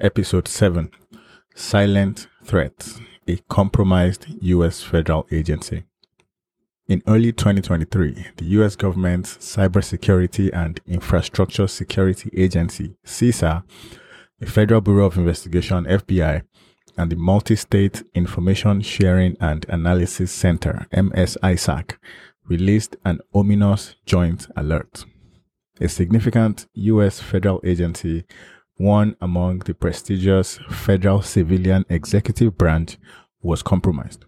Episode 7 Silent Threat A Compromised U.S. Federal Agency. In early 2023, the U.S. government's Cybersecurity and Infrastructure Security Agency, CISA, the Federal Bureau of Investigation, FBI, and the Multi State Information Sharing and Analysis Center, MSISAC, released an ominous joint alert. A significant U.S. federal agency, one among the prestigious Federal Civilian Executive Branch, was compromised.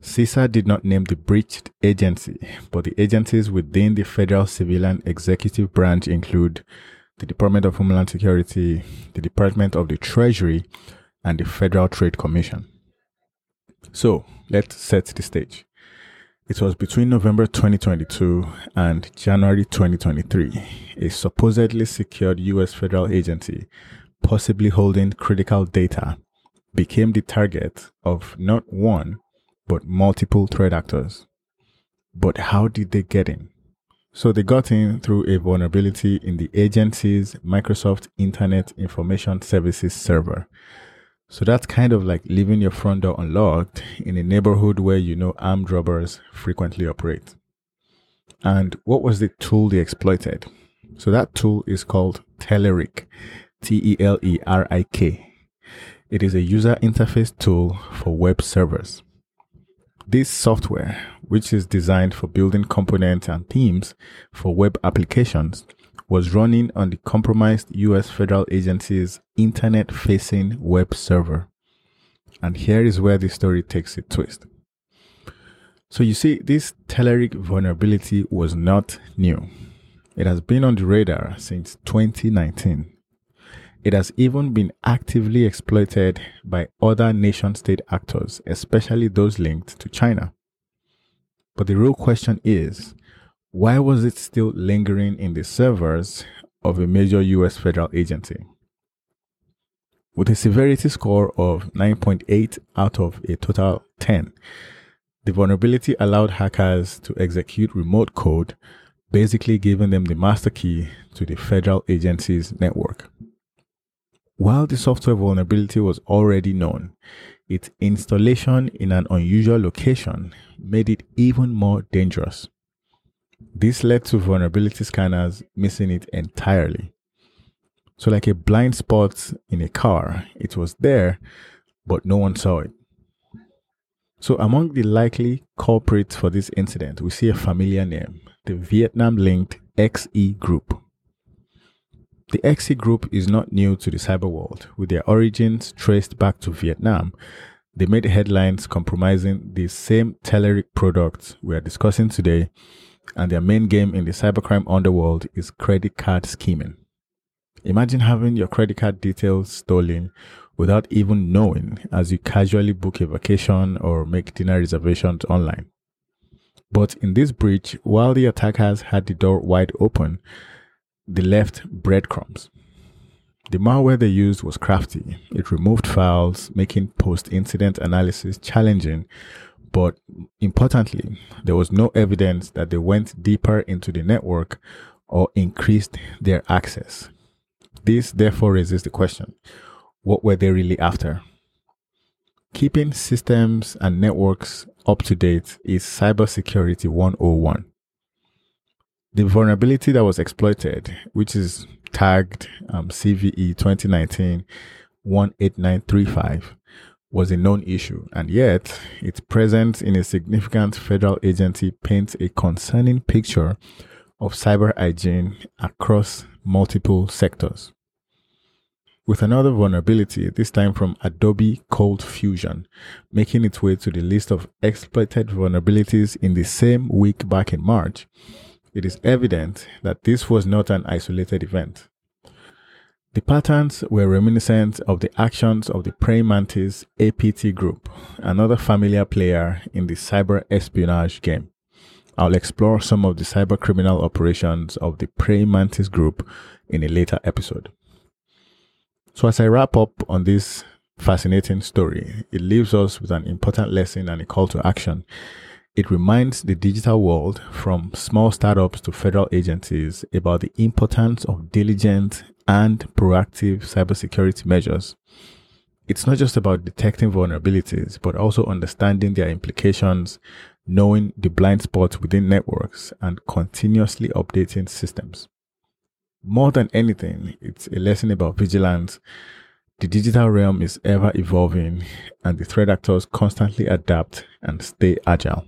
CISA did not name the breached agency, but the agencies within the Federal Civilian Executive Branch include the Department of Homeland Security, the Department of the Treasury, and the Federal Trade Commission. So, let's set the stage. It was between November 2022 and January 2023. A supposedly secured US federal agency, possibly holding critical data, became the target of not one, but multiple threat actors. But how did they get in? So they got in through a vulnerability in the agency's Microsoft Internet Information Services server. So that's kind of like leaving your front door unlocked in a neighborhood where you know armed robbers frequently operate. And what was the tool they exploited? So that tool is called Telerik, T E L E R I K. It is a user interface tool for web servers. This software, which is designed for building components and themes for web applications, was running on the compromised US federal agency's internet facing web server. And here is where the story takes a twist. So you see, this Telerik vulnerability was not new. It has been on the radar since 2019. It has even been actively exploited by other nation state actors, especially those linked to China. But the real question is why was it still lingering in the servers of a major US federal agency? With a severity score of 9.8 out of a total 10, the vulnerability allowed hackers to execute remote code, basically giving them the master key to the federal agency's network. While the software vulnerability was already known, its installation in an unusual location made it even more dangerous. This led to vulnerability scanners missing it entirely. So, like a blind spot in a car, it was there, but no one saw it. So, among the likely culprits for this incident, we see a familiar name the Vietnam linked XE Group. The XE Group is not new to the cyber world, with their origins traced back to Vietnam. They made headlines compromising the same Telerik products we are discussing today and their main game in the cybercrime underworld is credit card scheming. Imagine having your credit card details stolen without even knowing as you casually book a vacation or make dinner reservations online. But in this breach, while the attackers had the door wide open, they left breadcrumbs. The malware they used was crafty. It removed files, making post incident analysis challenging but importantly, there was no evidence that they went deeper into the network or increased their access. This therefore raises the question what were they really after? Keeping systems and networks up to date is cybersecurity 101. The vulnerability that was exploited, which is tagged um, CVE 2019 18935, was a known issue, and yet its presence in a significant federal agency paints a concerning picture of cyber hygiene across multiple sectors. With another vulnerability, this time from Adobe Cold Fusion, making its way to the list of exploited vulnerabilities in the same week back in March, it is evident that this was not an isolated event. The patterns were reminiscent of the actions of the praying mantis APT group, another familiar player in the cyber espionage game. I'll explore some of the cyber criminal operations of the praying mantis group in a later episode. So, as I wrap up on this fascinating story, it leaves us with an important lesson and a call to action. It reminds the digital world, from small startups to federal agencies, about the importance of diligent and proactive cybersecurity measures. It's not just about detecting vulnerabilities, but also understanding their implications, knowing the blind spots within networks, and continuously updating systems. More than anything, it's a lesson about vigilance. The digital realm is ever evolving, and the threat actors constantly adapt and stay agile.